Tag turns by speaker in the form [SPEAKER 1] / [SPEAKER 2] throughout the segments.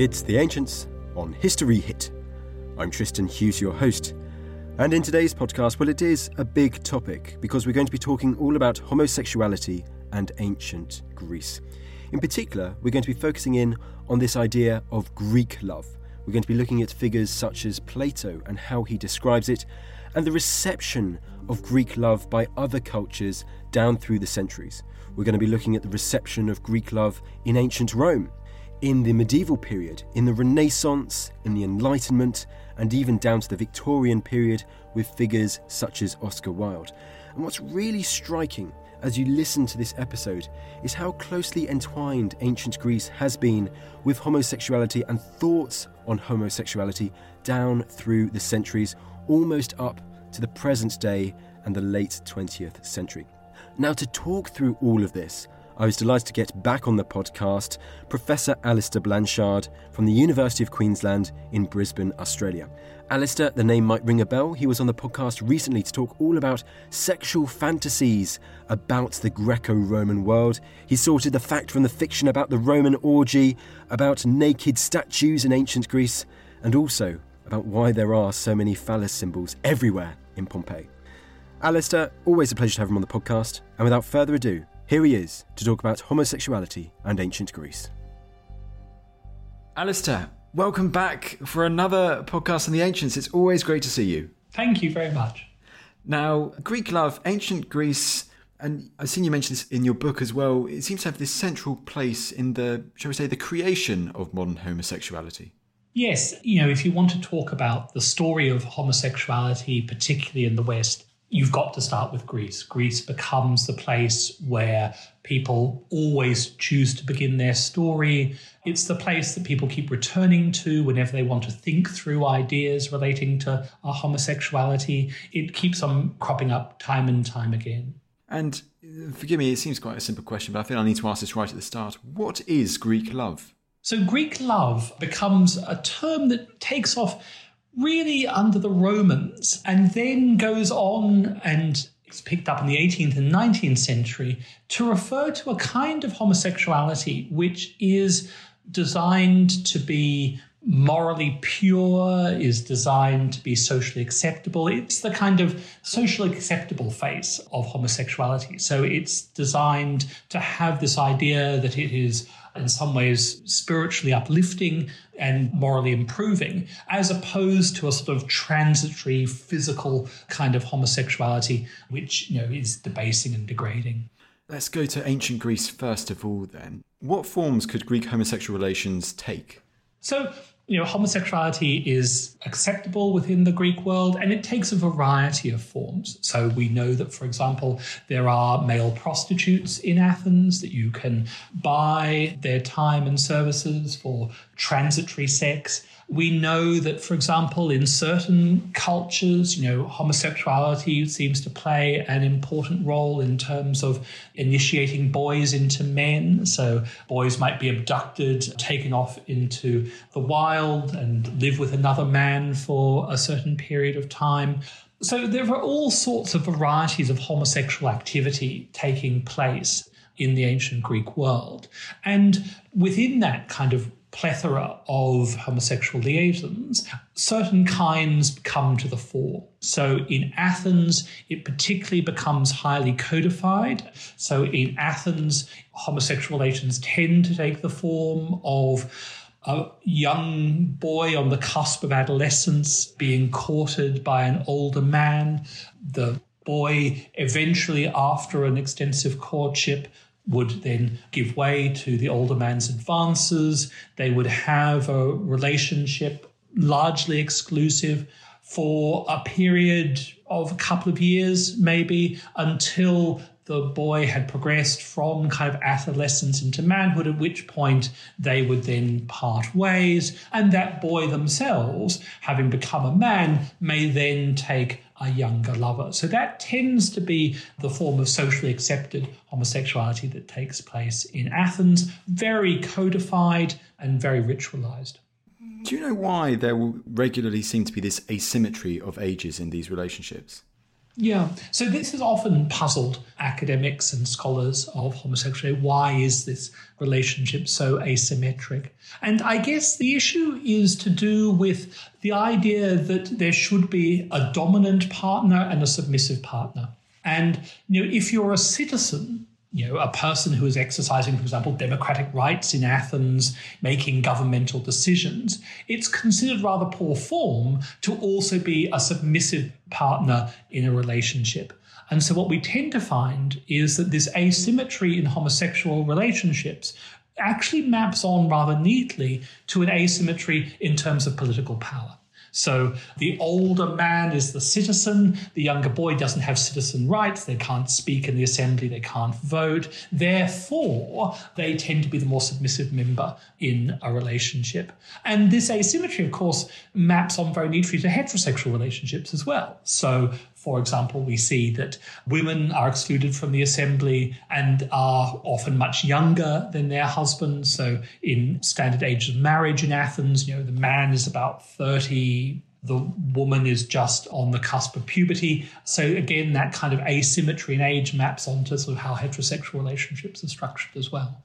[SPEAKER 1] It's The Ancients on History Hit. I'm Tristan Hughes, your host. And in today's podcast, well, it is a big topic because we're going to be talking all about homosexuality and ancient Greece. In particular, we're going to be focusing in on this idea of Greek love. We're going to be looking at figures such as Plato and how he describes it, and the reception of Greek love by other cultures down through the centuries. We're going to be looking at the reception of Greek love in ancient Rome in the medieval period, in the Renaissance, in the Enlightenment, and even down to the Victorian period with figures such as Oscar Wilde. And what's really striking as you listen to this episode is how closely entwined ancient Greece has been with homosexuality and thoughts on homosexuality down through the centuries, almost up to the present day and the late 20th century. Now, to talk through all of this, I was delighted to get back on the podcast Professor Alastair Blanshard from the University of Queensland in Brisbane, Australia. Alastair, the name might ring a bell. He was on the podcast recently to talk all about sexual fantasies about the Greco Roman world. He sorted the fact from the fiction about the Roman orgy, about naked statues in ancient Greece, and also about why there are so many phallus symbols everywhere in Pompeii. Alastair, always a pleasure to have him on the podcast. And without further ado, here he is to talk about homosexuality and ancient Greece.
[SPEAKER 2] Alastair, welcome back for another podcast on the ancients. It's always great to see you.
[SPEAKER 3] Thank you very much.
[SPEAKER 2] Now, Greek love, ancient Greece, and I've seen you mention this in your book as well. It seems to have this central place in the, shall we say, the creation of modern homosexuality.
[SPEAKER 3] Yes, you know, if you want to talk about the story of homosexuality, particularly in the West, you've got to start with Greece. Greece becomes the place where people always choose to begin their story. It's the place that people keep returning to whenever they want to think through ideas relating to homosexuality. It keeps on cropping up time and time again.
[SPEAKER 2] And uh, forgive me, it seems quite a simple question, but I feel I need to ask this right at the start. What is Greek love?
[SPEAKER 3] So, Greek love becomes a term that takes off really under the Romans and then goes on and it's picked up in the 18th and 19th century to refer to a kind of homosexuality which is designed to be morally pure, is designed to be socially acceptable. It's the kind of socially acceptable face of homosexuality. So it's designed to have this idea that it is in some ways spiritually uplifting and morally improving, as opposed to a sort of transitory physical kind of homosexuality, which you know is debasing and degrading.
[SPEAKER 2] Let's go to ancient Greece first of all then. What forms could Greek homosexual relations take?
[SPEAKER 3] So you know, homosexuality is acceptable within the Greek world and it takes a variety of forms. So we know that, for example, there are male prostitutes in Athens that you can buy their time and services for transitory sex. We know that, for example, in certain cultures, you know, homosexuality seems to play an important role in terms of initiating boys into men. So boys might be abducted, taken off into the wild, and live with another man for a certain period of time. So there are all sorts of varieties of homosexual activity taking place. in the ancient Greek world. And within that kind of plethora of homosexual liaisons, certain kinds come to the fore. So in Athens, it particularly becomes highly codified. So in Athens, homosexual relations tend to take the form of a young boy on the cusp of adolescence being courted by an older man. The boy eventually, after an extensive courtship, would then give way to the older man's advances. They would have a relationship largely exclusive for a period of a couple of years, maybe, until the boy had progressed from kind of adolescence into manhood, at which point they would then part ways. And that boy themselves, having become a man, may then take a younger lover. So that tends to be the form of socially accepted homosexuality that takes place in Athens, very codified and very ritualized.
[SPEAKER 2] Do you know why there will regularly seem to be this asymmetry of ages in these relationships?
[SPEAKER 3] Yeah. So this has often puzzled academics and scholars of homosexuality. Why is this relationship so asymmetric? And I guess the issue is to do with the idea that there should be a dominant partner and a submissive partner. And you know, if you're a citizen, you know, a person who is exercising, for example, democratic rights in Athens, making governmental decisions, it's considered rather poor form to also be a submissive partner in a relationship. And so, what we tend to find is that this asymmetry in homosexual relationships actually maps on rather neatly to an asymmetry in terms of political power. So the older man is the citizen, the younger boy doesn't have citizen rights, they can't speak in the assembly, they can't vote. Therefore, they tend to be the more submissive member in a relationship. And this asymmetry, of course, maps on very neatly to heterosexual relationships as well. So for example, we see that women are excluded from the assembly and are often much younger than their husbands. So, in standard age of marriage in Athens, you know, the man is about 30, the woman is just on the cusp of puberty. So, again, that kind of asymmetry in age maps onto sort of how heterosexual relationships are structured as well.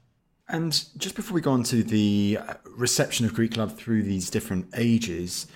[SPEAKER 2] And just before we go on to the reception of Greek love through these different ages,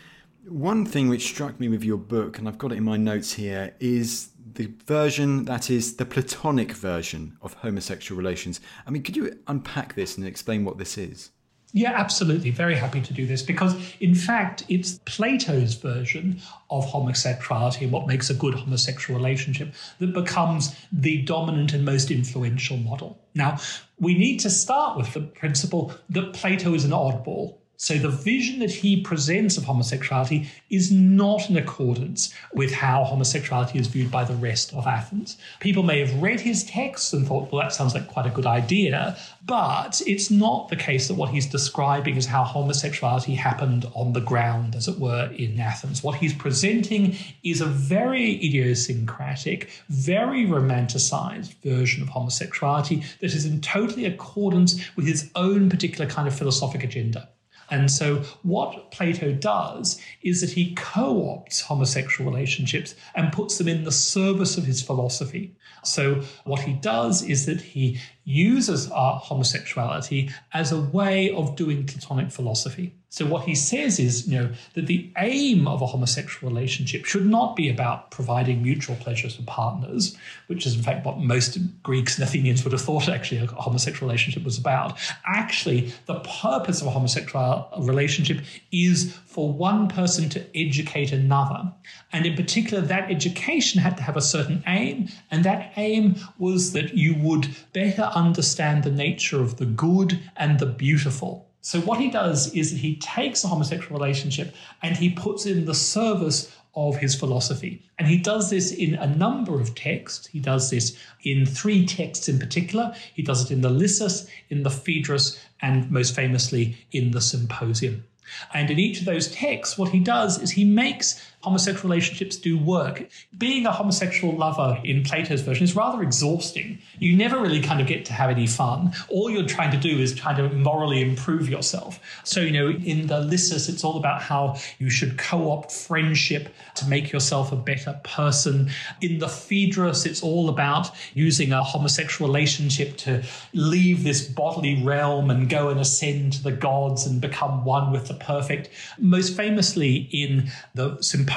[SPEAKER 2] one thing which struck me with your book, and I've got it in my notes here, is the version that is the Platonic version of homosexual relations. I mean, could you unpack this and explain what this is?
[SPEAKER 3] Yeah, absolutely. Very happy to do this because, in fact, it's Plato's version of homosexuality and what makes a good homosexual relationship that becomes the dominant and most influential model. Now, we need to start with the principle that Plato is an oddball. So the vision that he presents of homosexuality is not in accordance with how homosexuality is viewed by the rest of Athens. People may have read his texts and thought, well, that sounds like quite a good idea, but it's not the case that what he's describing is how homosexuality happened on the ground, as it were, in Athens. What he's presenting is a very idiosyncratic, very romanticized version of homosexuality that is in totally accordance with his own particular kind of philosophic agenda. And so, what Plato does is that he co opts homosexual relationships and puts them in the service of his philosophy. So, what he does is that he uses our homosexuality as a way of doing Platonic philosophy. So what he says is, you know, that the aim of a homosexual relationship should not be about providing mutual pleasures for partners, which is in fact what most Greeks and Athenians would have thought actually a homosexual relationship was about. Actually, the purpose of a homosexual relationship is for one person to educate another. And in particular, that education had to have a certain aim, and that aim was that you would better understand the nature of the good and the beautiful. So, what he does is he takes a homosexual relationship and he puts in the service of his philosophy. And he does this in a number of texts. He does this in three texts in particular. He does it in the Lysis, in the Phaedrus, and most famously in the Symposium. And in each of those texts, what he does is he makes homosexual relationships do work. Being a homosexual lover in Plato's version is rather exhausting. You never really kind of get to have any fun. All you're trying to do is trying to morally improve yourself. So, you know, in the Lysis, it's all about how you should co opt friendship to make yourself a better person. In the Phaedrus, it's all about using a homosexual relationship to leave this bodily realm and go and ascend to the gods and become one with the perfect. Most famously in the Symposium,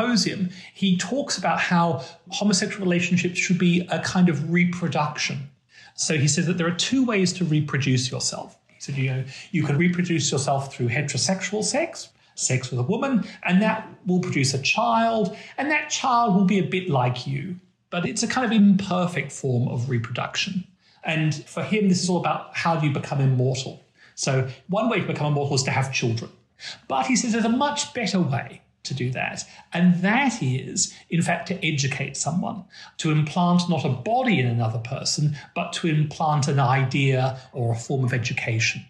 [SPEAKER 3] he talks about how homosexual relationships should be a kind of reproduction. So he says that there are two ways to reproduce yourself. He said, you know, you can reproduce yourself through heterosexual sex, sex with a woman, and that will produce a child, and that child will be a bit like you. But it's a kind of imperfect form of reproduction. And for him, this is all about how do you become immortal. So one way to become immortal is to have children. But he says there's a much better way to do that. And that is, in fact, to educate someone, to implant not a body in another person, but to implant an idea or a form of education.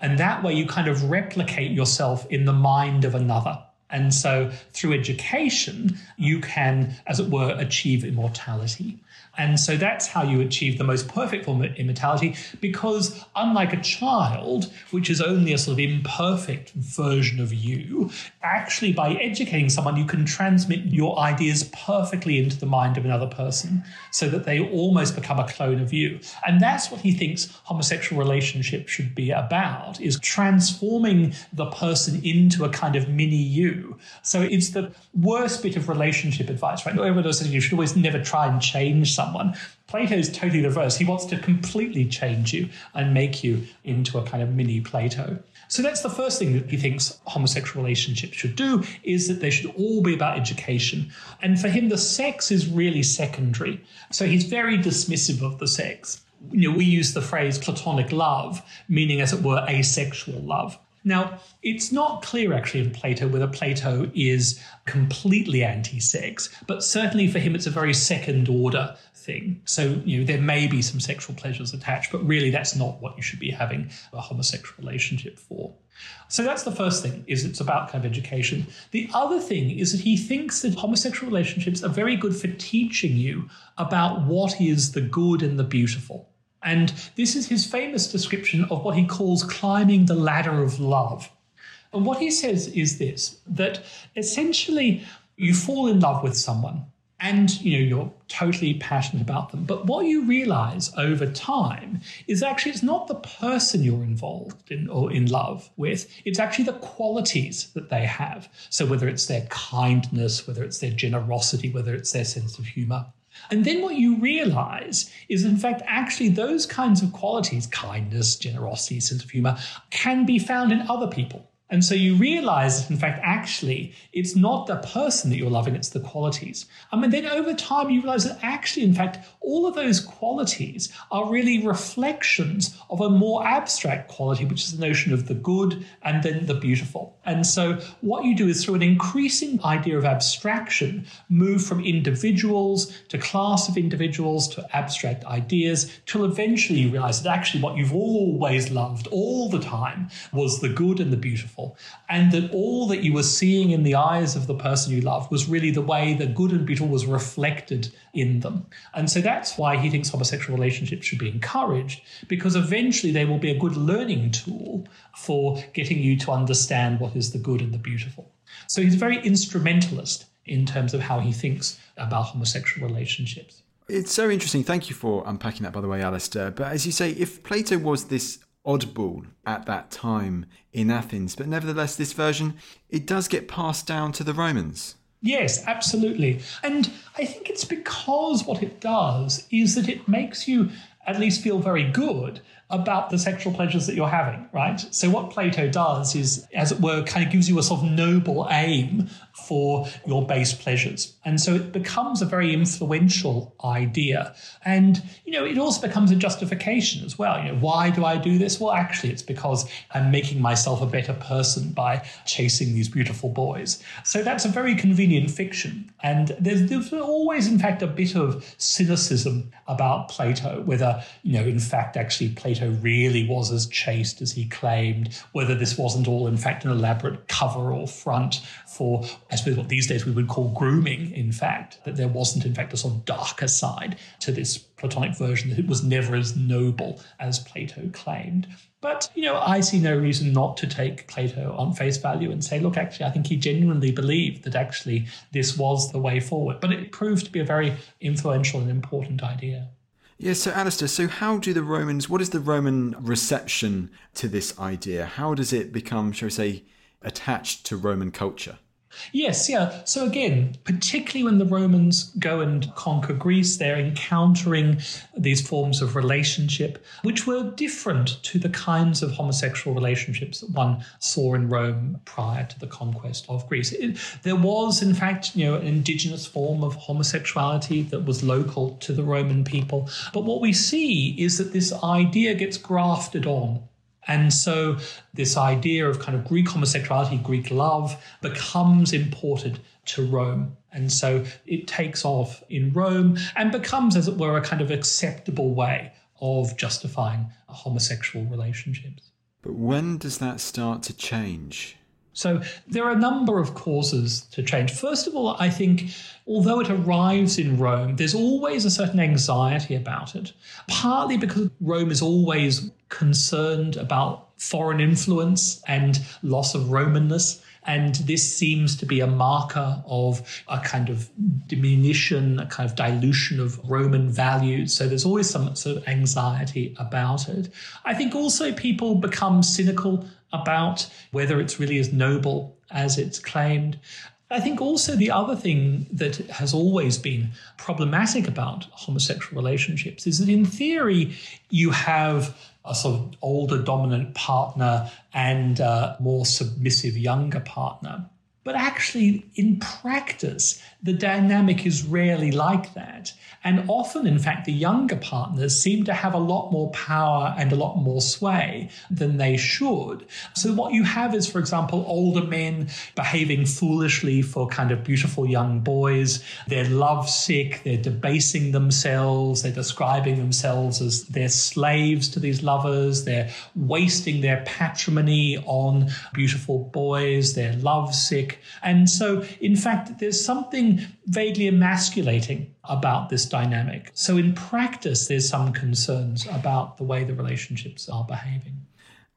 [SPEAKER 3] And that way you kind of replicate yourself in the mind of another. And so through education, you can, as it were, achieve immortality. And so that's how you achieve the most perfect form of immortality, because unlike a child, which is only a sort of imperfect version of you, actually by educating someone, you can transmit your ideas perfectly into the mind of another person so that they almost become a clone of you. And that's what he thinks homosexual relationships should be about, is transforming the person into a kind of mini you. So it's the worst bit of relationship advice, right? Everyone says you should always never try and change someone someone. Plato is totally the reverse. He wants to completely change you and make you into a kind of mini Plato. So that's the first thing that he thinks homosexual relationships should do is that they should all be about education. And for him, the sex is really secondary. So he's very dismissive of the sex. You know, we use the phrase platonic love, meaning, as it were, asexual love. Now, it's not clear actually in Plato whether Plato is completely anti sex, but certainly for him it's a very second order thing. So, you know, there may be some sexual pleasures attached, but really that's not what you should be having a homosexual relationship for. So that's the first thing, is it's about kind of education. The other thing is that he thinks that homosexual relationships are very good for teaching you about what is the good and the beautiful. And this is his famous description of what he calls climbing the ladder of love. And what he says is this that essentially you fall in love with someone and you know you're totally passionate about them. But what you realize over time is actually it's not the person you're involved in or in love with it's actually the qualities that they have. So whether it's their kindness whether it's their generosity whether it's their sense of humor. And then what you realize is, in fact, actually those kinds of qualities, kindness, generosity, sense of humor, can be found in other people. And so you realize that, in fact, actually, it's not the person that you're loving, it's the qualities. I mean, then over time, you realize that actually, in fact, all of those qualities are really reflections of a more abstract quality, which is the notion of the good and then the beautiful. And so what you do is through an increasing idea of abstraction, move from individuals to class of individuals to abstract ideas, till eventually you realize that actually what you've always loved all the time was the good and the beautiful and that all that you were seeing in the eyes of the person you loved was really the way the good and beautiful was reflected in them. And so that's why he thinks homosexual relationships should be encouraged, because eventually they will be a good learning tool for getting you to understand what is the good and the beautiful. So he's very instrumentalist in terms of how he thinks about homosexual relationships.
[SPEAKER 2] It's so interesting. Thank you for unpacking that, by the way, Alastair. But as you say, if Plato was this oddball at that time in Athens, but nevertheless, this version it does get passed down to the Romans.
[SPEAKER 3] Yes, absolutely. And I think it's because what it does is that it makes you at least feel very good about the sexual pleasures that you're having, right? So, what Plato does is, as it were, kind of gives you a sort of noble aim for your base pleasures. And so it becomes a very influential idea. And, you know, it also becomes a justification as well. You know, why do I do this? Well, actually, it's because I'm making myself a better person by chasing these beautiful boys. So that's a very convenient fiction. And there's, there's always, in fact, a bit of cynicism about Plato, whether whether, you know, in fact, actually Plato really was as chaste as he claimed, whether this wasn't all, in fact, an elaborate cover or front for, I suppose, what these days we would call grooming, in fact, that there wasn't, in fact, a sort of darker side to this Platonic version, that it was never as noble as Plato claimed. But, you know, I see no reason not to take Plato on face value and say, look, actually, I think he genuinely believed that actually this was the way forward. But it proved to be a very influential and important idea.
[SPEAKER 2] Yes, yeah, so Alastair, so how do the Romans, what is the Roman reception to this idea? How does it become, shall we say, attached to Roman culture?
[SPEAKER 3] Yes, yeah. So again, particularly when the Romans go and conquer Greece, they're encountering these forms of relationship which were different to the kinds of homosexual relationships that one saw in Rome prior to the conquest of Greece. It, there was, in fact, you know, an indigenous form of homosexuality that was local to the Roman people. But what we see is that this idea gets grafted on and so this idea of kind of Greek homosexuality, Greek love, becomes imported to Rome. And so it takes off in Rome and becomes, as it were, a kind of acceptable way of justifying homosexual relationships.
[SPEAKER 2] But when does that start to change?
[SPEAKER 3] So there are a number of causes to change. First of all, I think although it arrives in Rome, there's always a certain anxiety about it, partly because Rome is always concerned about foreign influence and loss of Romanness. And this seems to be a marker of a kind of diminution, a kind of dilution of Roman values. So there's always some sort of anxiety about it. I think also people become cynical about whether it's really as noble as it's claimed. I think also the other thing that has always been problematic about homosexual relationships is that in theory you have a sort of older dominant partner and a more submissive younger partner. But actually, in practice, the dynamic is rarely like that. And often, in fact, the younger partners seem to have a lot more power and a lot more sway than they should. So, what you have is, for example, older men behaving foolishly for kind of beautiful young boys. They're lovesick, they're debasing themselves, they're describing themselves as they're slaves to these lovers, they're wasting their patrimony on beautiful boys, they're lovesick. And so, in fact, there's something vaguely emasculating about this dynamic. So, in practice, there's some concerns about the way the relationships are behaving.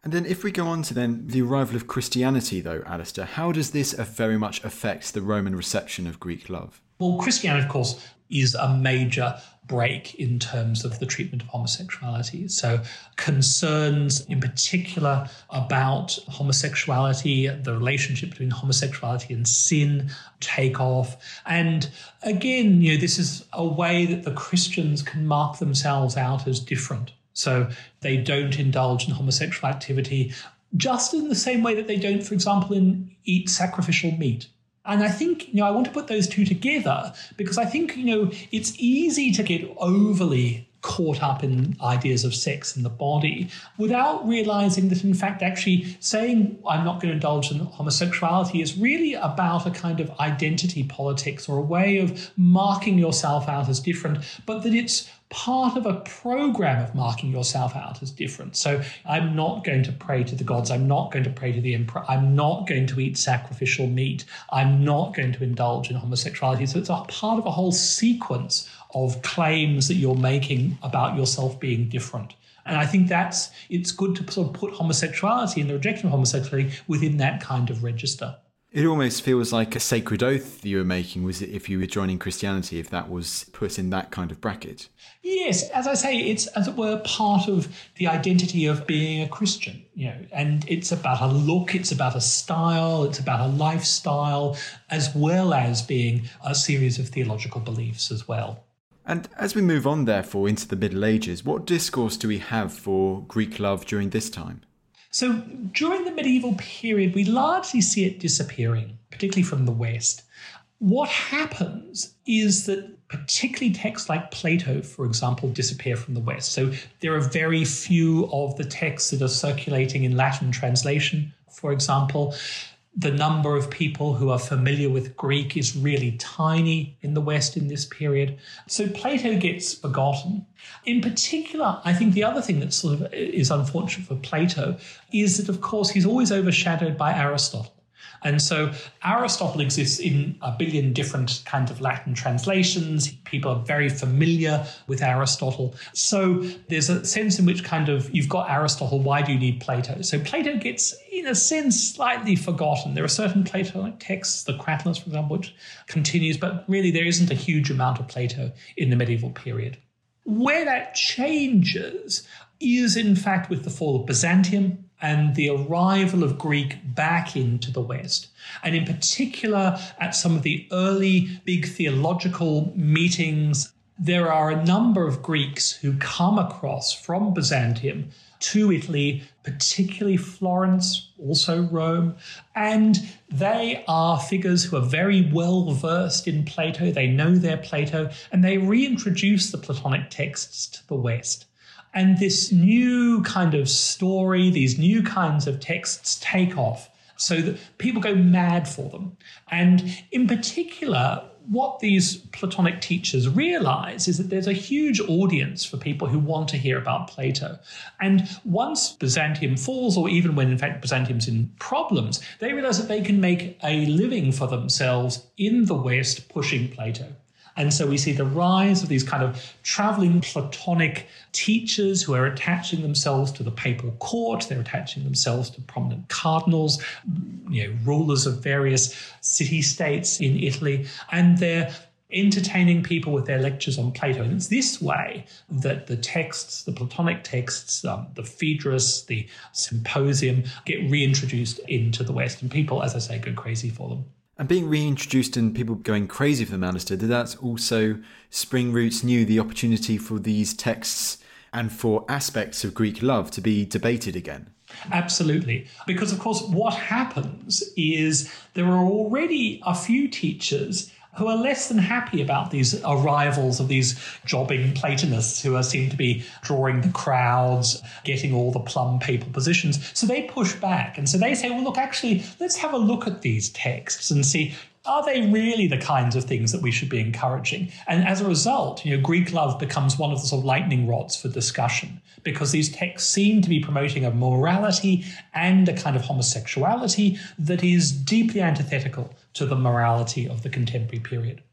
[SPEAKER 2] And then, if we go on to then the arrival of Christianity, though, Alastair, how does this very much affect the Roman reception of Greek love?
[SPEAKER 3] Well, Christianity, of course, is a major break in terms of the treatment of homosexuality. So, concerns in particular about homosexuality, the relationship between homosexuality and sin take off. And again, you know, this is a way that the Christians can mark themselves out as different. So, they don't indulge in homosexual activity just in the same way that they don't, for example, in eat sacrificial meat. And I think, you know, I want to put those two together because I think, you know, it's easy to get overly caught up in ideas of sex and the body without realizing that, in fact, actually saying I'm not going to indulge in homosexuality is really about a kind of identity politics or a way of marking yourself out as different, but that it's part of a program of marking yourself out as different. So I'm not going to pray to the gods. I'm not going to pray to the emperor. I'm not going to eat sacrificial meat. I'm not going to indulge in homosexuality. So it's a part of a whole sequence of claims that you're making about yourself being different. And I think that's it's good to sort of put homosexuality and the rejection of homosexuality within that kind of register.
[SPEAKER 2] It almost feels like a sacred oath you were making, was it, if you were joining Christianity, if that was put in that kind of bracket?
[SPEAKER 3] Yes, as I say, it's as it were part of the identity of being a Christian, you know, and it's about a look, it's about a style, it's about a lifestyle, as well as being a series of theological beliefs as well.
[SPEAKER 2] And as we move on, therefore, into the Middle Ages, what discourse do we have for Greek love during this time?
[SPEAKER 3] So during the medieval period, we largely see it disappearing, particularly from the West. What happens is that particularly texts like Plato, for example, disappear from the West. So there are very few of the texts that are circulating in Latin translation, for example. The number of people who are familiar with Greek is really tiny in the West in this period. So Plato gets forgotten. In particular, I think the other thing that sort of is unfortunate for Plato is that, of course, he's always overshadowed by Aristotle. And so Aristotle exists in a billion different kinds of Latin translations. People are very familiar with Aristotle. So there's a sense in which kind of you've got Aristotle, why do you need Plato? So Plato gets, in a sense, slightly forgotten. There are certain Platonic texts, the Cratylus, for example, which continues, but really there isn't a huge amount of Plato in the medieval period. Where that changes is, in fact, with the fall of Byzantium and the arrival of Greek back into the West. And in particular, at some of the early big theological meetings, there are a number of Greeks who come across from Byzantium to Italy, particularly Florence, also Rome, and they are figures who are very well versed in Plato. They know their Plato, and they reintroduce the Platonic texts to the West. And this new kind of story, these new kinds of texts take off so that people go mad for them. And in particular, what these Platonic teachers realize is that there's a huge audience for people who want to hear about Plato. And once Byzantium falls, or even when in fact Byzantium's in problems, they realize that they can make a living for themselves in the West pushing Plato. And so we see the rise of these kind of traveling Platonic teachers who are attaching themselves to the papal court, they're attaching themselves to prominent cardinals, you know, rulers of various city states in Italy, and they're entertaining people with their lectures on Plato. And it's this way that the texts, the Platonic texts, um, the Phaedrus, the Symposium, get reintroduced into the West. And people, as I say, go crazy for them.
[SPEAKER 2] And being reintroduced and people going crazy for the Manister, did that also Spring Roots knew the opportunity for these texts and for aspects of Greek love to be debated again?
[SPEAKER 3] Absolutely. Because, of course, what happens is there are already a few teachers who are less than happy about these arrivals of these jobbing Platonists who are, seem to be drawing the crowds, getting all the plum papal positions. So they push back. And so they say, well, look, actually, let's have a look at these texts and see are they really the kinds of things that we should be encouraging? And as a result, you know, Greek love becomes one of the sort of lightning rods for discussion because these texts seem to be promoting a morality and a kind of homosexuality that is deeply antithetical to the morality of the contemporary period.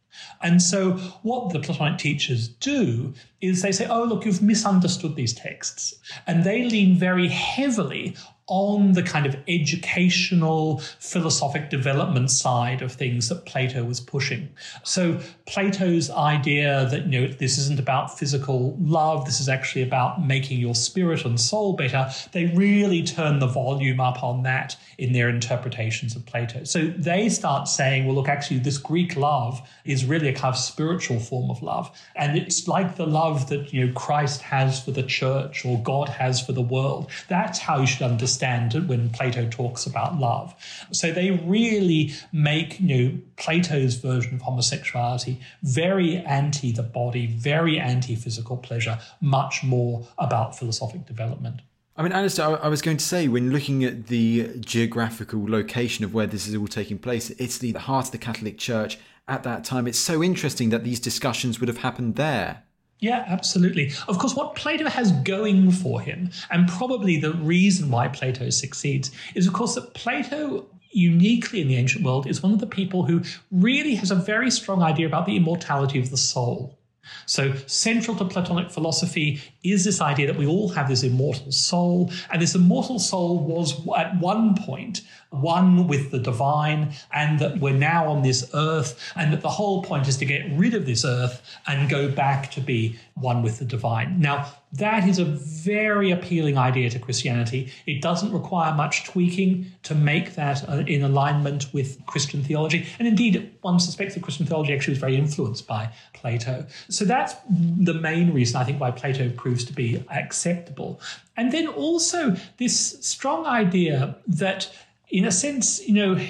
[SPEAKER 3] And so, what the Platonic teachers do is they say, oh, look, you've misunderstood these texts. And they lean very heavily on the kind of educational, philosophic development side of things that Plato was pushing. So Plato's idea that you know this isn't about physical love, this is actually about making your spirit and soul better, they really turn the volume up on that in their interpretations of Plato. So they start saying, well, look, actually, this Greek love is really a kind of spiritual form of love. And it's like the love that you know Christ has for the church or God has for the world. That's how you should understand understand when Plato talks about love. So they really make you know, Plato's version of homosexuality very anti the body, very anti physical pleasure, much more about philosophic development.
[SPEAKER 2] I mean, Alastair, I was going to say, when looking at the geographical location of where this is all taking place, Italy, the heart of the Catholic Church at that time. It's so interesting that these discussions would have happened there.
[SPEAKER 3] Yeah, absolutely. Of course, what Plato has going for him, and probably the reason why Plato succeeds, is of course that Plato uniquely in the ancient world is one of the people who really has a very strong idea about the immortality of the soul. So, central to Platonic philosophy is this idea that we all have this immortal soul, and this immortal soul was at one point one with the divine, and that we're now on this earth, and that the whole point is to get rid of this earth and go back to be one with the divine. Now, that is a very appealing idea to Christianity. It doesn't require much tweaking to make that uh, in alignment with Christian theology. And indeed, one suspects that Christian theology actually was very influenced by Plato. So that's the main reason I think why Plato proves to be acceptable. And then also this strong idea that, in a sense, you know,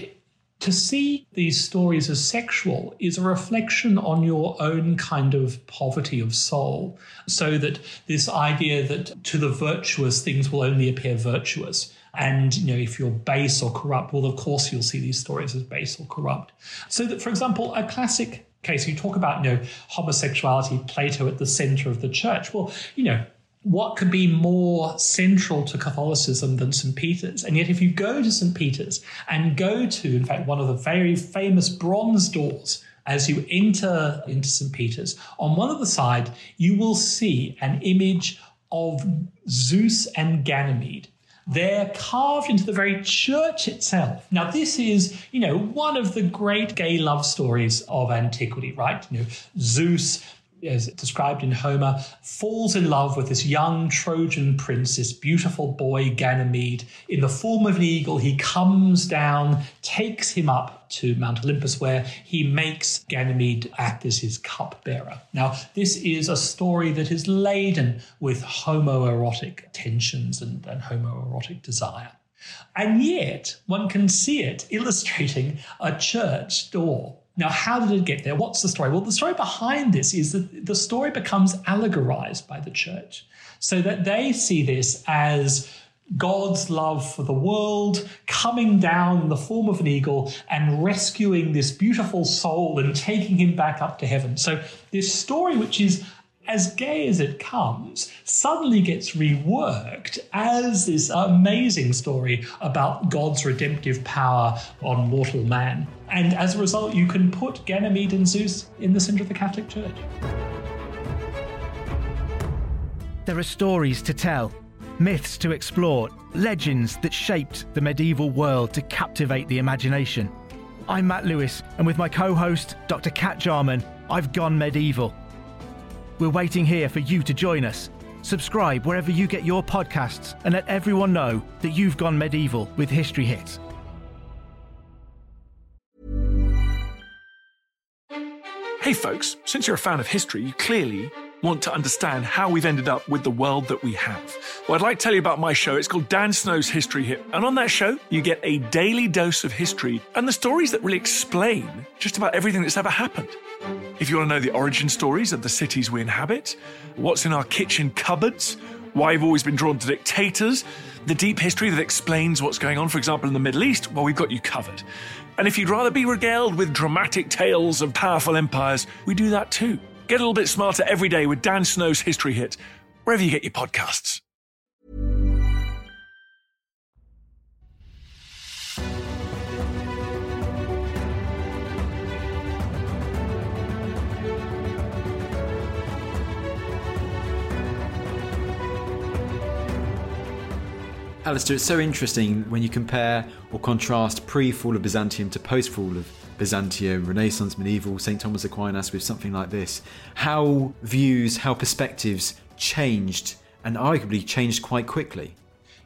[SPEAKER 3] to see these stories as sexual is a reflection on your own kind of poverty of soul. So that this idea that to the virtuous things will only appear virtuous And you know, if you're base or corrupt, well, of course you'll see these stories as base or corrupt. So that, for example, a classic case, you talk about, you know, homosexuality, Plato at the center of the church. Well, you know, what could be more central to Catholicism than St. Peter's? And yet, if you go to St. Peter's and go to, in fact, one of the very famous bronze doors as you enter into St. Peter's, on one of the side, you will see an image of Zeus and Ganymede. They're carved into the very church itself. Now, this is, you know, one of the great gay love stories of antiquity, right? You know, Zeus as described in Homer, falls in love with this young Trojan prince, this beautiful boy Ganymede. In the form of an eagle, he comes down, takes him up to Mount Olympus, where he makes Ganymede act as his cupbearer. Now, this is a story that is laden with homoerotic tensions and, and homoerotic desire. And yet, one can see it illustrating a church door now, how did it get there? What's the story? Well, the story behind this is that the story becomes allegorized by the church so that they see this as God's love for the world coming down in the form of an eagle and rescuing this beautiful soul and taking him back up to heaven. So, this story, which is as gay as it comes, suddenly gets reworked as this amazing story about God's redemptive power on mortal man. And as a result, you can put Ganymede and Zeus in the center of the Catholic Church.
[SPEAKER 4] There are stories to tell, myths to explore, legends that shaped the medieval world to captivate the imagination. I'm Matt Lewis, and with my co host, Dr. Cat Jarman, I've gone medieval. We're waiting here for you to join us. Subscribe wherever you get your podcasts and let everyone know that you've gone medieval with History Hit.
[SPEAKER 5] Hey, folks, since you're a fan of history, you clearly want to understand how we've ended up with the world that we have. Well, I'd like to tell you about my show. It's called Dan Snow's History Hit. And on that show, you get a daily dose of history and the stories that really explain just about everything that's ever happened. If you want to know the origin stories of the cities we inhabit, what's in our kitchen cupboards, why we've always been drawn to dictators, the deep history that explains what's going on, for example, in the Middle East, well, we've got you covered. And if you'd rather be regaled with dramatic tales of powerful empires, we do that too. Get a little bit smarter every day with Dan Snow's History Hit, wherever you get your podcasts.
[SPEAKER 2] Alastair, it's so interesting when you compare or contrast pre fall of Byzantium to post fall of Byzantium, Renaissance, medieval, St. Thomas Aquinas with something like this. How views, how perspectives changed and arguably changed quite quickly.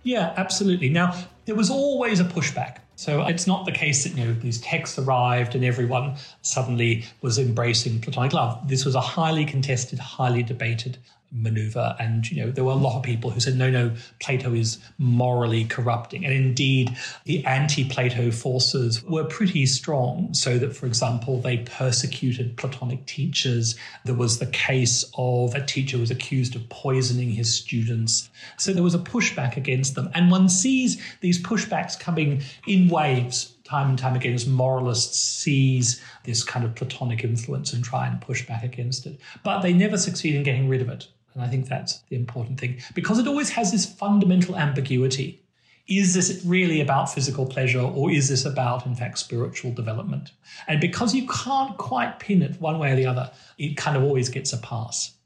[SPEAKER 3] Yeah, absolutely. Now, there was always a pushback. So it's not the case that you know these texts arrived and everyone suddenly was embracing Platonic love. This was a highly contested, highly debated maneuver. And, you know, there were a lot of people who said, no, no, Plato is morally corrupting. And indeed, the anti Plato forces were pretty strong. So that, for example, they persecuted Platonic teachers. There was the case of a teacher who was accused of poisoning his students. So there was a pushback against them. And one sees these pushbacks coming in waves time and time again as moralists seize this kind of Platonic influence and try and push back against it. But they never succeed in getting rid of it. And I think that's the important thing because it always has this fundamental ambiguity. Is this really about physical pleasure or is this about, in fact, spiritual development? And because you can't quite pin it one way or the other, it kind of always gets a pass.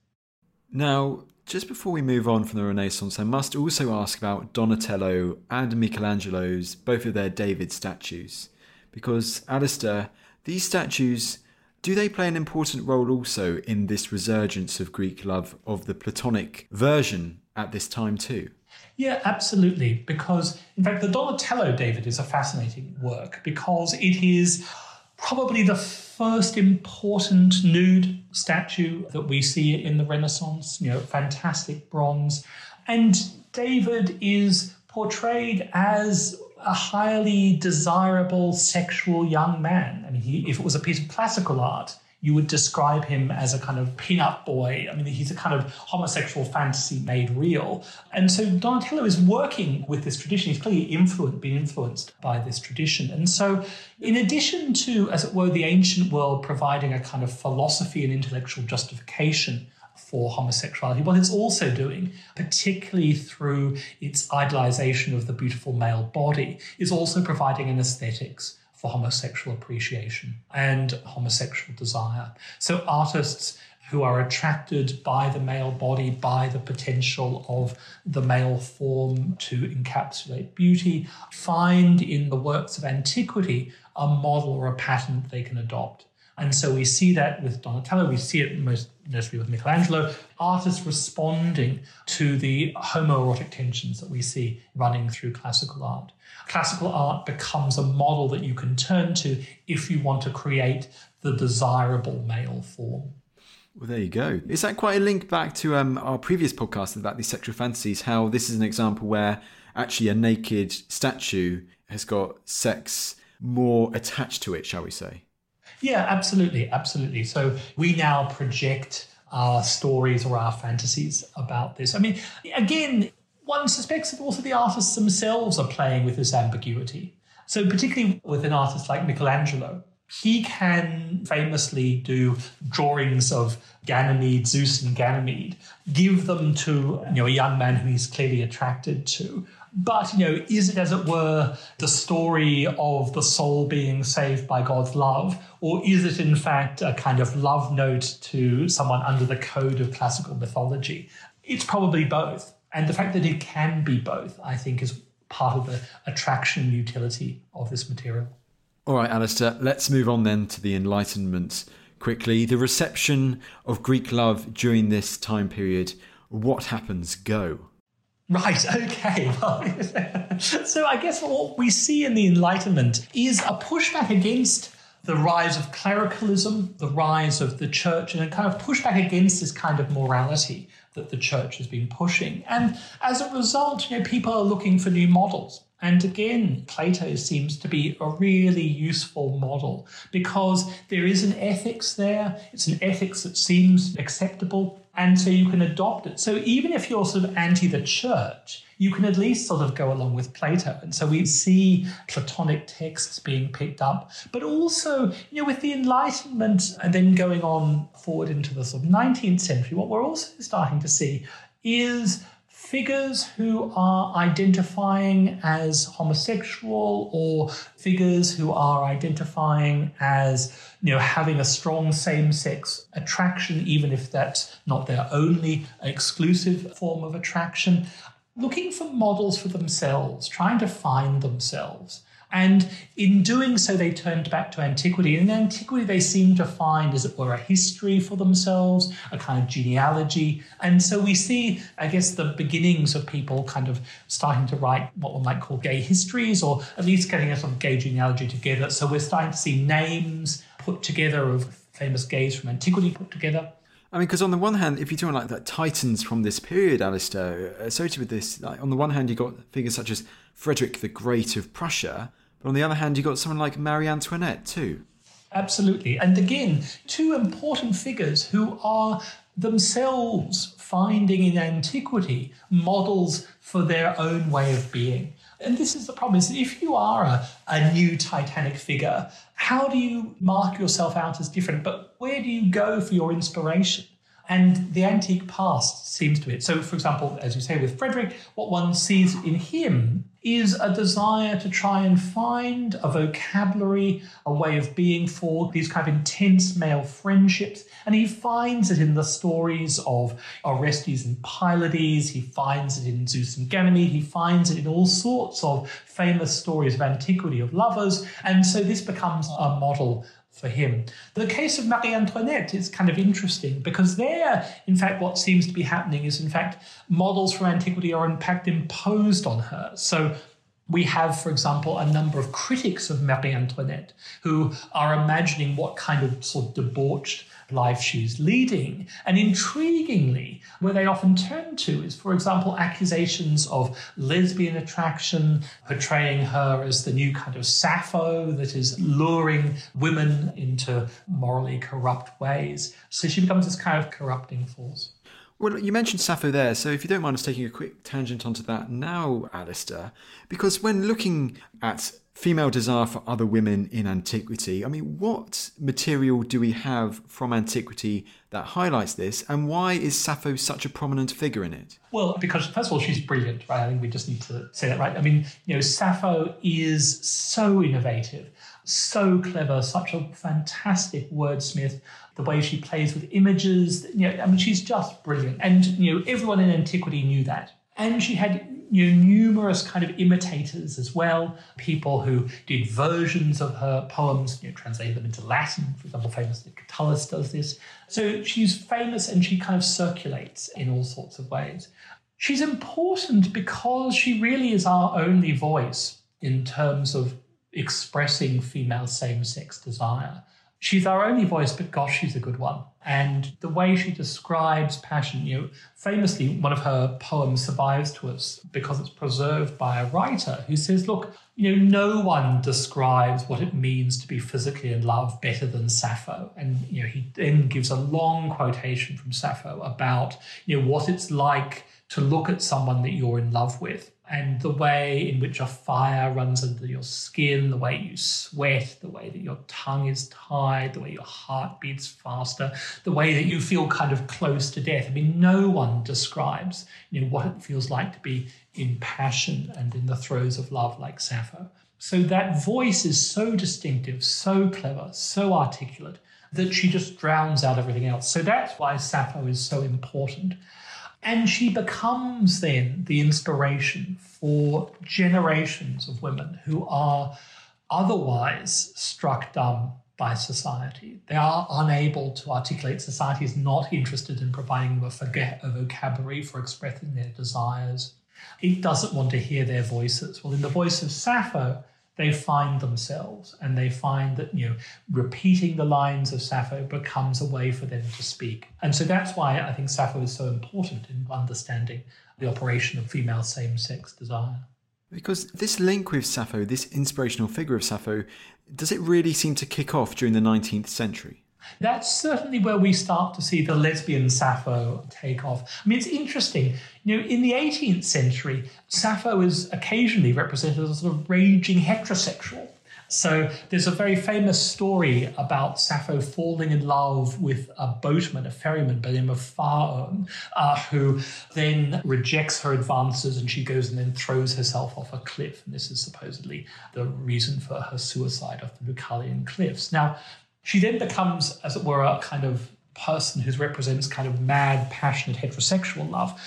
[SPEAKER 2] Now, just before we move on from the Renaissance, I must also ask about Donatello and Michelangelo's, both of their David statues. Because, Alastair, these statues do they play an important role also in this resurgence of Greek love of the Platonic version at this time too?
[SPEAKER 3] Yeah, absolutely. Because, in fact, the Donatello David is a fascinating work because it is probably the first important nude statue that we see in the Renaissance. You know, fantastic bronze. And David is portrayed as a highly desirable sexual young man. I mean, he, if it was a piece of classical art, you would describe him as a kind of pin-up boy. I mean, he's a kind of homosexual fantasy made real. And so Donatello is working with this tradition. He's clearly influenced, been influenced by this tradition. And so, in addition to, as it were, the ancient world providing a kind of philosophy and intellectual justification for homosexuality, what it's also doing, particularly through its idolization of the beautiful male body, is also providing an aesthetics for homosexual appreciation and homosexual desire. So artists who are attracted by the male body, by the potential of the male form to encapsulate beauty, find in the works of antiquity a model or a pattern they can adopt. And so we see that with Donatello, we see it most notably with Michelangelo, artists responding to the homoerotic tensions that we see running through classical art. Classical art becomes a model that you can turn to if you want to create the desirable male form.
[SPEAKER 2] Well, there you go. Is that quite a link back to um, our previous podcast about these sexual fantasies? How this is an example where actually a naked statue has got sex more attached to it, shall we say?
[SPEAKER 3] Yeah, absolutely, absolutely. So we now project our stories or our fantasies about this. I mean, again, one suspects that also the artists themselves are playing with this ambiguity. So, particularly with an artist like Michelangelo, he can famously do drawings of Ganymede, Zeus and Ganymede, give them to you know a young man who he's clearly attracted to, but, you know, is it, as it were, the story of the soul being saved by God's love? Or is it, in fact, a kind of love note to someone under the code of classical mythology? It's probably both. And the fact that it can be both, I think, is part of the attraction utility of this material.
[SPEAKER 2] All right, Alastair, let's move on then to the Enlightenment quickly. The reception of Greek love during this time period. What happens? Go.
[SPEAKER 3] Right, okay. so I guess what we see in the Enlightenment is a pushback against the rise of clericalism, the rise of the church, and a kind of pushback against this kind of morality that the church has been pushing. And as a result, you know, people are looking for new models. And again, Plato seems to be a really useful model because there is an ethics there. It's an ethics that seems acceptable and so you can adopt it. So even if you're sort of anti the church, you can at least sort of go along with Plato. And so we see Platonic texts being picked up, but also, you know, with the Enlightenment and then going on forward into the sort of 19th century, what we're also starting to see is figures who are identifying as homosexual or figures who are identifying as you know having a strong same-sex attraction even if that's not their only exclusive form of attraction. Looking for models for themselves trying to find themselves and in doing so, they turned back to antiquity. And in antiquity, they seemed to find, as it were, a history for themselves, a kind of genealogy. And so we see, I guess, the beginnings of people kind of starting to write what one might call gay histories, or at least getting a sort of gay genealogy together. So we're starting to see names put together of famous gays from antiquity put together.
[SPEAKER 2] I mean, because on the one hand, if you're talking like that titans from this period, Alastair, associated with this, like, on the one hand, you've got figures such as Frederick the Great of Prussia, but on the other hand, you've got someone like Marie Antoinette too.
[SPEAKER 3] Absolutely. And again, two important figures who are themselves finding in antiquity models for their own way of being. And this is the problem is if you are a, a new Titanic figure, how do you mark yourself out as different? But where do you go for your inspiration? And the antique past seems to it. So, for example, as you say with Frederick, what one sees in him is a desire to try and find a vocabulary, a way of being for these kind of intense male friendships. And he finds it in the stories of Orestes and Pylades, he finds it in Zeus and Ganymede, he finds it in all sorts of famous stories of antiquity of lovers. And so this becomes a model for him. The case of Marie Antoinette is kind of interesting because there, in fact, what seems to be happening is, in fact, models from antiquity are in fact imposed on her. So we have, for example, a number of critics of Marie Antoinette who are imagining what kind of sort of debauched life she's leading. And intriguingly, where they often turn to is, for example, accusations of lesbian attraction, portraying her as the new kind of Sappho that is luring women into morally corrupt ways. So she becomes this kind of corrupting force.
[SPEAKER 2] Well, you mentioned Sappho there, so if you don't mind us taking a quick tangent onto that now, Alastair, because when looking at female desire for other women in antiquity, I mean, what material do we have from antiquity that highlights this, and why is Sappho such a prominent figure in it?
[SPEAKER 3] Well, because first of all, she's brilliant, right? I think we just need to say that, right? I mean, you know, Sappho is so innovative, so clever, such a fantastic wordsmith the way she plays with images. You know, I mean, she's just brilliant. And, you know, everyone in antiquity knew that. And she had you know, numerous kind of imitators as well, people who did versions of her poems, you know, translated them into Latin. For example, famously Catullus does this. So she's famous and she kind of circulates in all sorts of ways. She's important because she really is our only voice in terms of expressing female same sex desire. She's our only voice, but gosh, she's a good one. And the way she describes passion, you know, famously, one of her poems survives to us because it's preserved by a writer who says, look, you know, no one describes what it means to be physically in love better than Sappho. And, you know, he then gives a long quotation from Sappho about, you know, what it's like to look at someone that you're in love with and the way in which a fire runs under your skin, the way you sweat, the way that your tongue is tied, the way your heart beats faster, the way that you feel kind of close to death. I mean, no one describes you know, what it feels like to be in passion and in the throes of love like Sappho. So that voice is so distinctive, so clever, so articulate that she just drowns out everything else. So that's why Sappho is so important. And she becomes then the inspiration for generations of women who are otherwise struck dumb by society. They are unable to articulate. Society is not interested in providing them a, vocabulary for expressing their desires. It doesn't want to hear their voices. Well, in the voice of Sappho, they find themselves and they find that you know repeating the lines of Sappho becomes a way for them to speak. And so that's why I think Sappho is so important in understanding the operation of female same-sex desire.
[SPEAKER 2] Because this link with Sappho, this inspirational figure of Sappho, does it really seem to kick off during the 19th century?
[SPEAKER 3] That's certainly where we start to see the lesbian Sappho take off. I mean, it's interesting. You know, in the 18th century, Sappho is occasionally represented as a sort of raging heterosexual. So there's a very famous story about Sappho falling in love with a boatman, a ferryman by the name of Phaon, uh, who then rejects her advances and she goes and then throws herself off a cliff. And this is supposedly the reason for her suicide of the Leucadian cliffs. Now, she then becomes, as it were, a kind of person who represents kind of mad, passionate heterosexual love.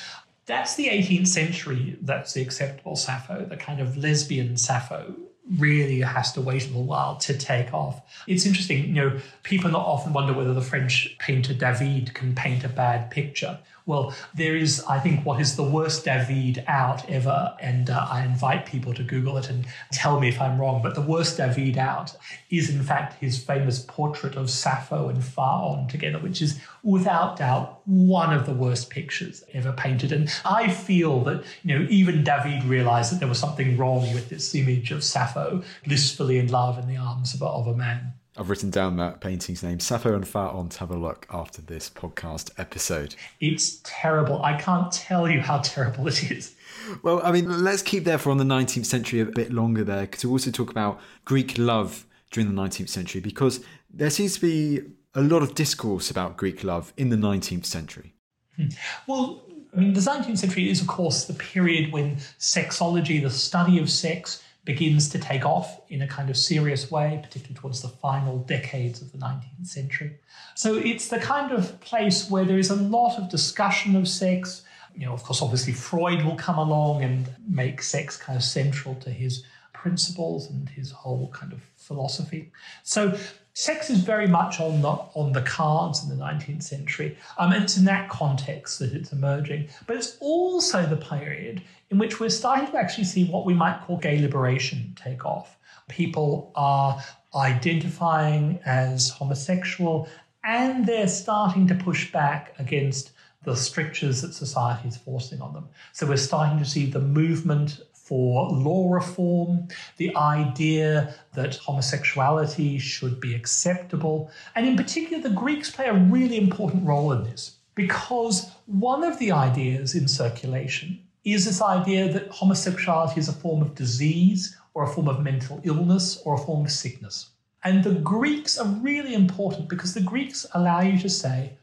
[SPEAKER 3] That's the 18th century, that's the acceptable Sappho, the kind of lesbian Sappho really has to wait a little while to take off. It's interesting, you know, people not often wonder whether the French painter David can paint a bad picture. Well, there is, I think, what is the worst David out ever. And uh, I invite people to Google it and tell me if I'm wrong. But the worst David out is, in fact, his famous portrait of Sappho and Phaon together, which is without doubt one of the worst pictures ever painted. And I feel that, you know, even David realized that there was something wrong with this image of Sappho blissfully in love in the arms of a, of a man.
[SPEAKER 2] I've written down that painting's name, Sappho and Phaon, to have a look after this podcast episode.
[SPEAKER 3] It's terrible. I can't tell you how terrible it is.
[SPEAKER 2] Well, I mean, let's keep there for on the 19th century a bit longer there, to also talk about Greek love during the 19th century, because there seems to be a lot of discourse about Greek love in the 19th century.
[SPEAKER 3] Hmm. Well, I mean, the 19th century is, of course, the period when sexology, the study of sex, begins to take off in a kind of serious way, particularly towards the final decades of the 19th century. So it's the kind of place where there is a lot of discussion of sex. You know, of course, obviously Freud will come along and make sex kind of central to his principles and his whole kind of philosophy. So sex is very much on the on the cards in the 19th century. Um, it's in that context that it's emerging. But it's also the period in which we're starting to actually see what we might call gay liberation take off. People are identifying as homosexual and they're starting to push back against the strictures that society is forcing on them. So we're starting to see the movement for law reform, the idea that homosexuality should be acceptable. And in particular, the Greeks play a really important role in this because one of the ideas in circulation is this idea that homosexuality is a form of disease or a form of mental illness or a form of sickness. And the Greeks are really important because the Greeks allow you to say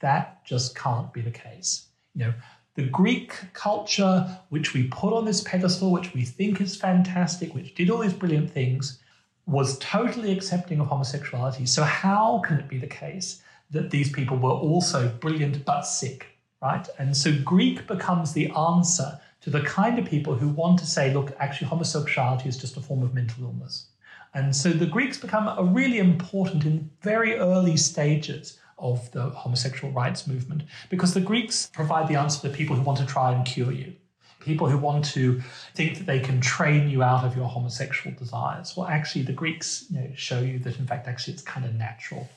[SPEAKER 3] that just can't be the case. You know, the Greek culture, which we put on this pedestal, which we think is fantastic, which did all these brilliant things, was totally accepting of homosexuality. So, how can it be the case that these people were also brilliant but sick, right? And so, Greek becomes the answer to the kind of people who want to say, look, actually, homosexuality is just a form of mental illness. And so, the Greeks become a really important in very early stages of the homosexual rights movement because the Greeks provide the answer to people who want to try and cure you. People who want to think that they can train you out of your homosexual desires. Well, actually, the Greeks you know, show you that, in fact, actually, it's kind of natural.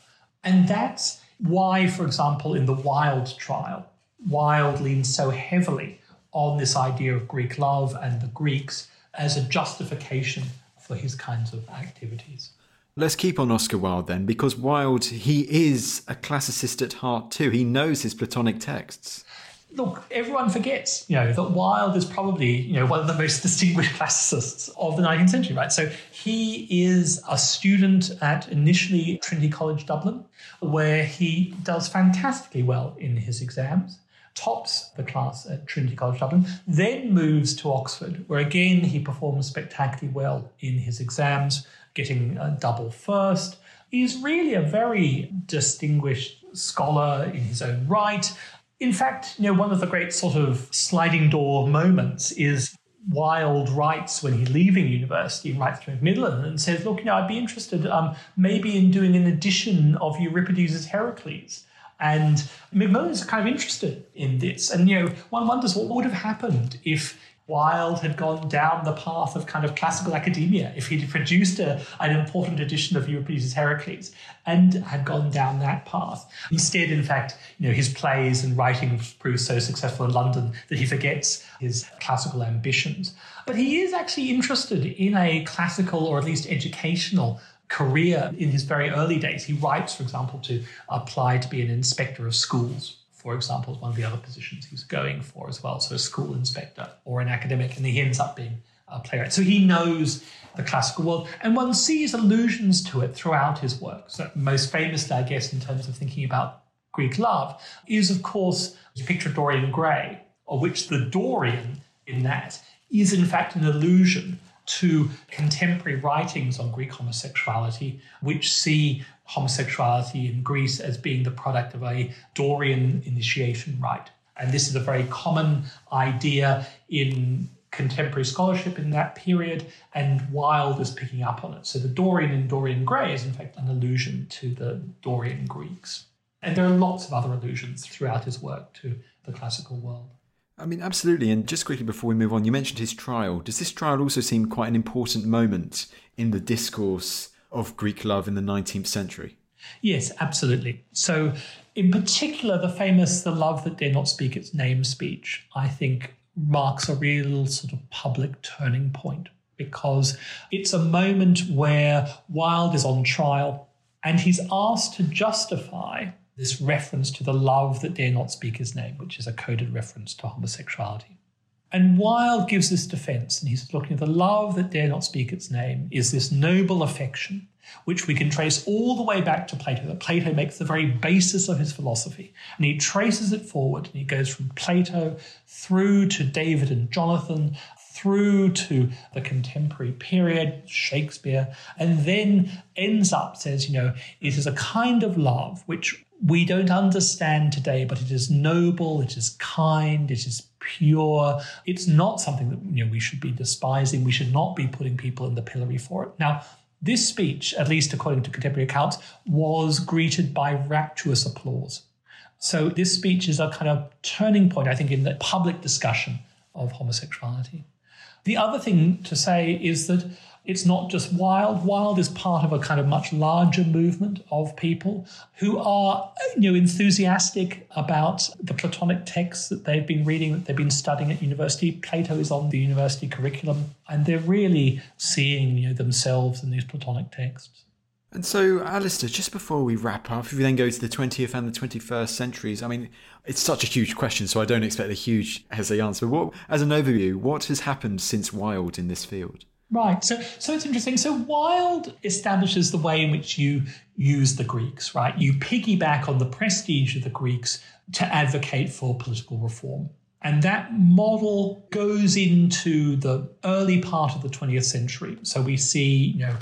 [SPEAKER 3] And that's why, for example, in the Wilde trial, Wilde leans so heavily on this idea of Greek love and the Greeks as a justification for his kinds of activities.
[SPEAKER 2] Let's keep on Oscar Wilde then, because Wilde, he is a classicist at heart too. He knows his Platonic texts.
[SPEAKER 3] Look, everyone forgets, you know, that Wilde is probably, you know, one of the most distinguished classicists of the 19th century, right? So he is a student at initially Trinity College Dublin, where he does fantastically well in his exams tops the class at Trinity College Dublin, then moves to Oxford, where again he performs spectacularly well in his exams, getting a double first. He's really a very distinguished scholar in his own right. In fact, you know, one of the great sort of sliding door moments is Wilde writes when he's leaving university, writes to Macmillan and says, Look, you know, I'd be interested um, maybe in doing an edition of Euripides' Heracles. And Macmillan is kind of interested in this. And, you know, one wonders what would have happened if Wilde had gone down the path of kind of classical academia, if he'd produced a, an important edition of Euripides' Heracles and had gone down that path. Instead, in fact, you know, his plays and writing proved so successful in London that he forgets his classical ambitions. But he is actually interested in a classical or at least educational career in his very early days. He writes, for example, to apply to be an inspector of schools for example, is one of the other positions he's going for as well. So a school inspector or an academic, and he ends up being a playwright. So he knows the classical world, and one sees allusions to it throughout his work. So most famously, I guess, in terms of thinking about Greek love, is of course the picture of Dorian Gray, of which the Dorian in that is in fact an allusion to contemporary writings on Greek homosexuality, which see homosexuality in Greece as being the product of a Dorian initiation rite. And this is a very common idea in contemporary scholarship in that period, and Wilde is picking up on it. So the Dorian in Dorian Gray is, in fact, an allusion to the Dorian Greeks. And there are lots of other allusions throughout his work to the classical world.
[SPEAKER 2] I mean, absolutely. And just quickly before we move on, you mentioned his trial. Does this trial also seem quite an important moment in the discourse of Greek love in the 19th century?
[SPEAKER 3] Yes, absolutely. So, in particular, the famous The Love That Dare Not Speak Its Name speech, I think, marks a real sort of public turning point because it's a moment where Wilde is on trial and he's asked to justify this reference to the love that dare not speak his name, which is a coded reference to homosexuality. And Wilde gives this defense, and he's looking at the love that dare not speak its name is this noble affection, which we can trace all the way back to Plato, that Plato makes the very basis of his philosophy. And he traces it forward, and he goes from Plato through to David and Jonathan, through to the contemporary period, Shakespeare, and then ends up, says, you know, it is a kind of love which we don't understand today, but it is noble, it is kind, it is pure. It's not something that you know we should be despising. We should not be putting people in the pillory for it. Now, this speech, at least according to contemporary accounts, was greeted by rapturous applause. So this speech is a kind of turning point, I think, in the public discussion of homosexuality. The other thing to say is that it's not just Wilde. Wilde is part of a kind of much larger movement of people who are, you know, enthusiastic about the Platonic texts that they've been reading, that they've been studying at university. Plato is on the university curriculum, and they're really seeing, you know, themselves in these Platonic texts.
[SPEAKER 2] And so, Alastair, just before we wrap up, if we then go to the 20th and the 21st centuries, I mean, it's such a huge question, so I don't expect a huge essay answer. What, as an overview, what has happened since Wilde in this field?
[SPEAKER 3] Right. So, so it's interesting. So, Wilde establishes the way in which you use the Greeks, right? You piggyback on the prestige of the Greeks to advocate for political reform. And that model goes into the early part of the 20th century. So we see, you know,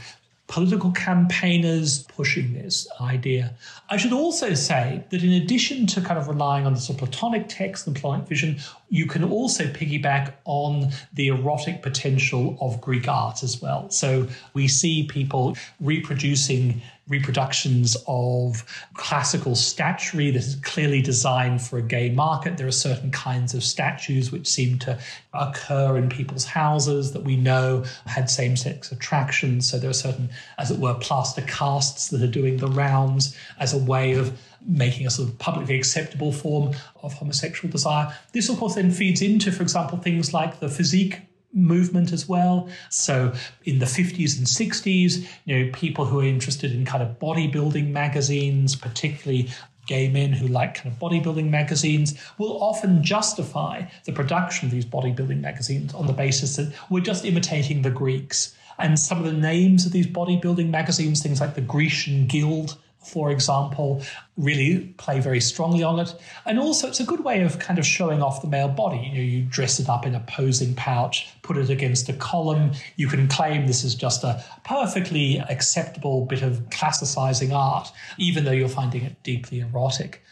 [SPEAKER 3] political campaigners pushing this idea. I should also say that in addition to kind of relying on the sort of Platonic text and Platonic vision, you can also piggyback on the erotic potential of Greek art as well. So we see people reproducing reproductions of classical statuary that is clearly designed for a gay market. There are certain kinds of statues which seem to occur in people's houses that we know had same sex attractions. So there are certain, as it were, plaster casts that are doing the rounds as a way of making a sort of publicly acceptable form of homosexual desire. This, of course, then feeds into, for example, things like the physique movement as well. So in the 50s and 60s, you know, people who are interested in kind of bodybuilding magazines, particularly gay men who like kind of bodybuilding magazines, will often justify the production of these bodybuilding magazines on the basis that we're just imitating the Greeks. And some of the names of these bodybuilding magazines, things like the Grecian Guild, for example, really play very strongly on it. And also, it's a good way of kind of showing off the male body. You know, you dress it up in a posing pouch, put it against a column. You can claim this is just a perfectly acceptable bit of classicizing art, even though you're finding it deeply erotic.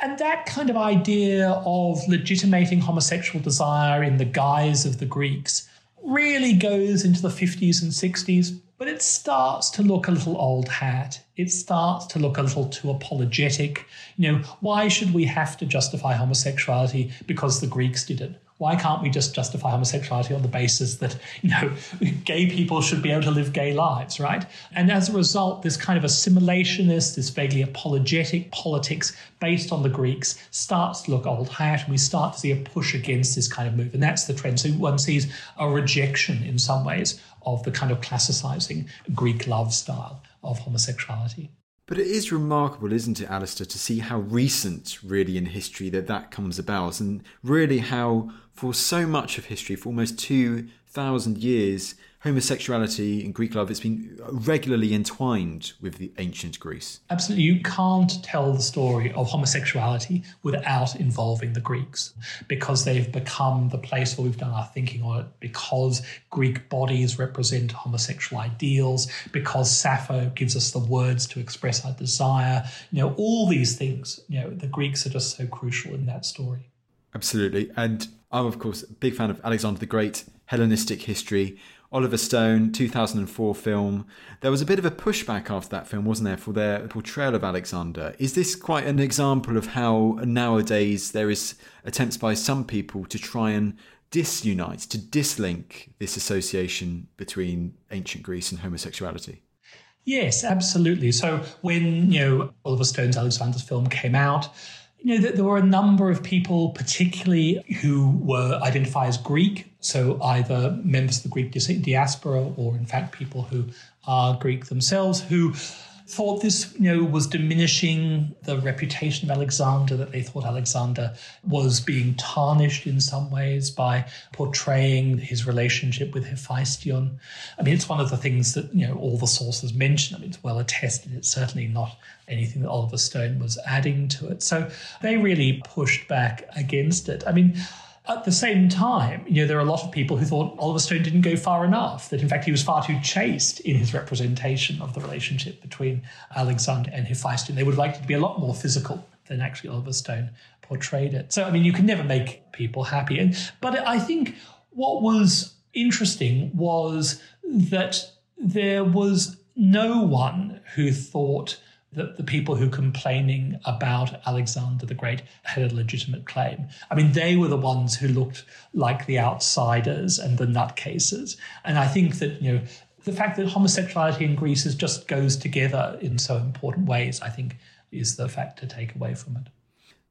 [SPEAKER 3] And that kind of idea of legitimating homosexual desire in the guise of the Greeks really goes into the 50s and 60s but it starts to look a little old hat. It starts to look a little too apologetic. You know, why should we have to justify homosexuality because the Greeks did it? Why can't we just justify homosexuality on the basis that, you know, gay people should be able to live gay lives, right? And as a result, this kind of assimilationist, this vaguely apologetic politics based on the Greeks starts to look old hat, and we start to see a push against this kind of move. And that's the trend. So one sees a rejection in some ways of the kind of classicizing Greek love style of homosexuality.
[SPEAKER 2] But it is remarkable, isn't it, Alastair, to see how recent, really, in history that that comes about, and really how, for so much of history, for almost 2,000 years, homosexuality and Greek love, it's been regularly entwined with the ancient Greece.
[SPEAKER 3] Absolutely. You can't tell the story of homosexuality without involving the Greeks because they've become the place where we've done our thinking on it, because Greek bodies represent homosexual ideals, because Sappho gives us the words to express our desire. You know, all these things, you know, the Greeks are just so crucial in that story.
[SPEAKER 2] Absolutely. And I'm, of course, a big fan of Alexander the Great, Hellenistic history. Oliver Stone, 2004 film. There was a bit of a pushback after that film, wasn't there, for their portrayal of Alexander. Is this quite an example of how nowadays there is attempts by some people to try and disunite, to dislink this association between ancient Greece and homosexuality?
[SPEAKER 3] Yes, absolutely. So when, you know, Oliver Stone's Alexander's film came out, you know, that there were a number of people, particularly who were identified as Greek, so either members of the Greek diaspora or, in fact, people who are Greek themselves, who thought this, you know, was diminishing the reputation of Alexander, that they thought Alexander was being tarnished in some ways by portraying his relationship with Hephaestion. I mean, it's one of the things that, you know, all the sources mention. I mean, it's well attested. It's certainly not anything that Oliver Stone was adding to it. So they really pushed back against it. I mean, at the same time, you know, there are a lot of people who thought Oliver Stone didn't go far enough, that in fact he was far too chaste in his representation of the relationship between Alexander and Hephaestion. They would have liked it to be a lot more physical than actually Oliver Stone portrayed it. So, I mean, you can never make people happy. And, but I think what was interesting was that there was no one who thought that the people who complaining about Alexander the Great had a legitimate claim. I mean, they were the ones who looked like the outsiders and the nutcases. And I think that, you know, The fact that homosexuality in Greece is just goes together in so important ways, I think, is the fact to take away from it.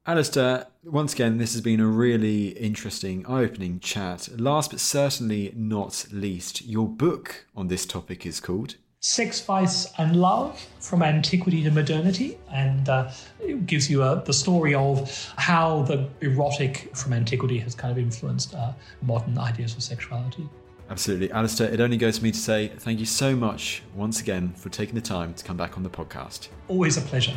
[SPEAKER 6] Alastair, once again, this has been a really interesting, eye opening chat. Last but certainly not least, your book on this topic is called
[SPEAKER 3] Sex, Vice, and Love from Antiquity to Modernity. And uh, it gives you a, the story of how the erotic from antiquity has kind of influenced uh, modern ideas of sexuality.
[SPEAKER 6] Absolutely. Alastair, it only goes for me to say thank you so much once again for taking the time to come back on the podcast.
[SPEAKER 3] Always a pleasure.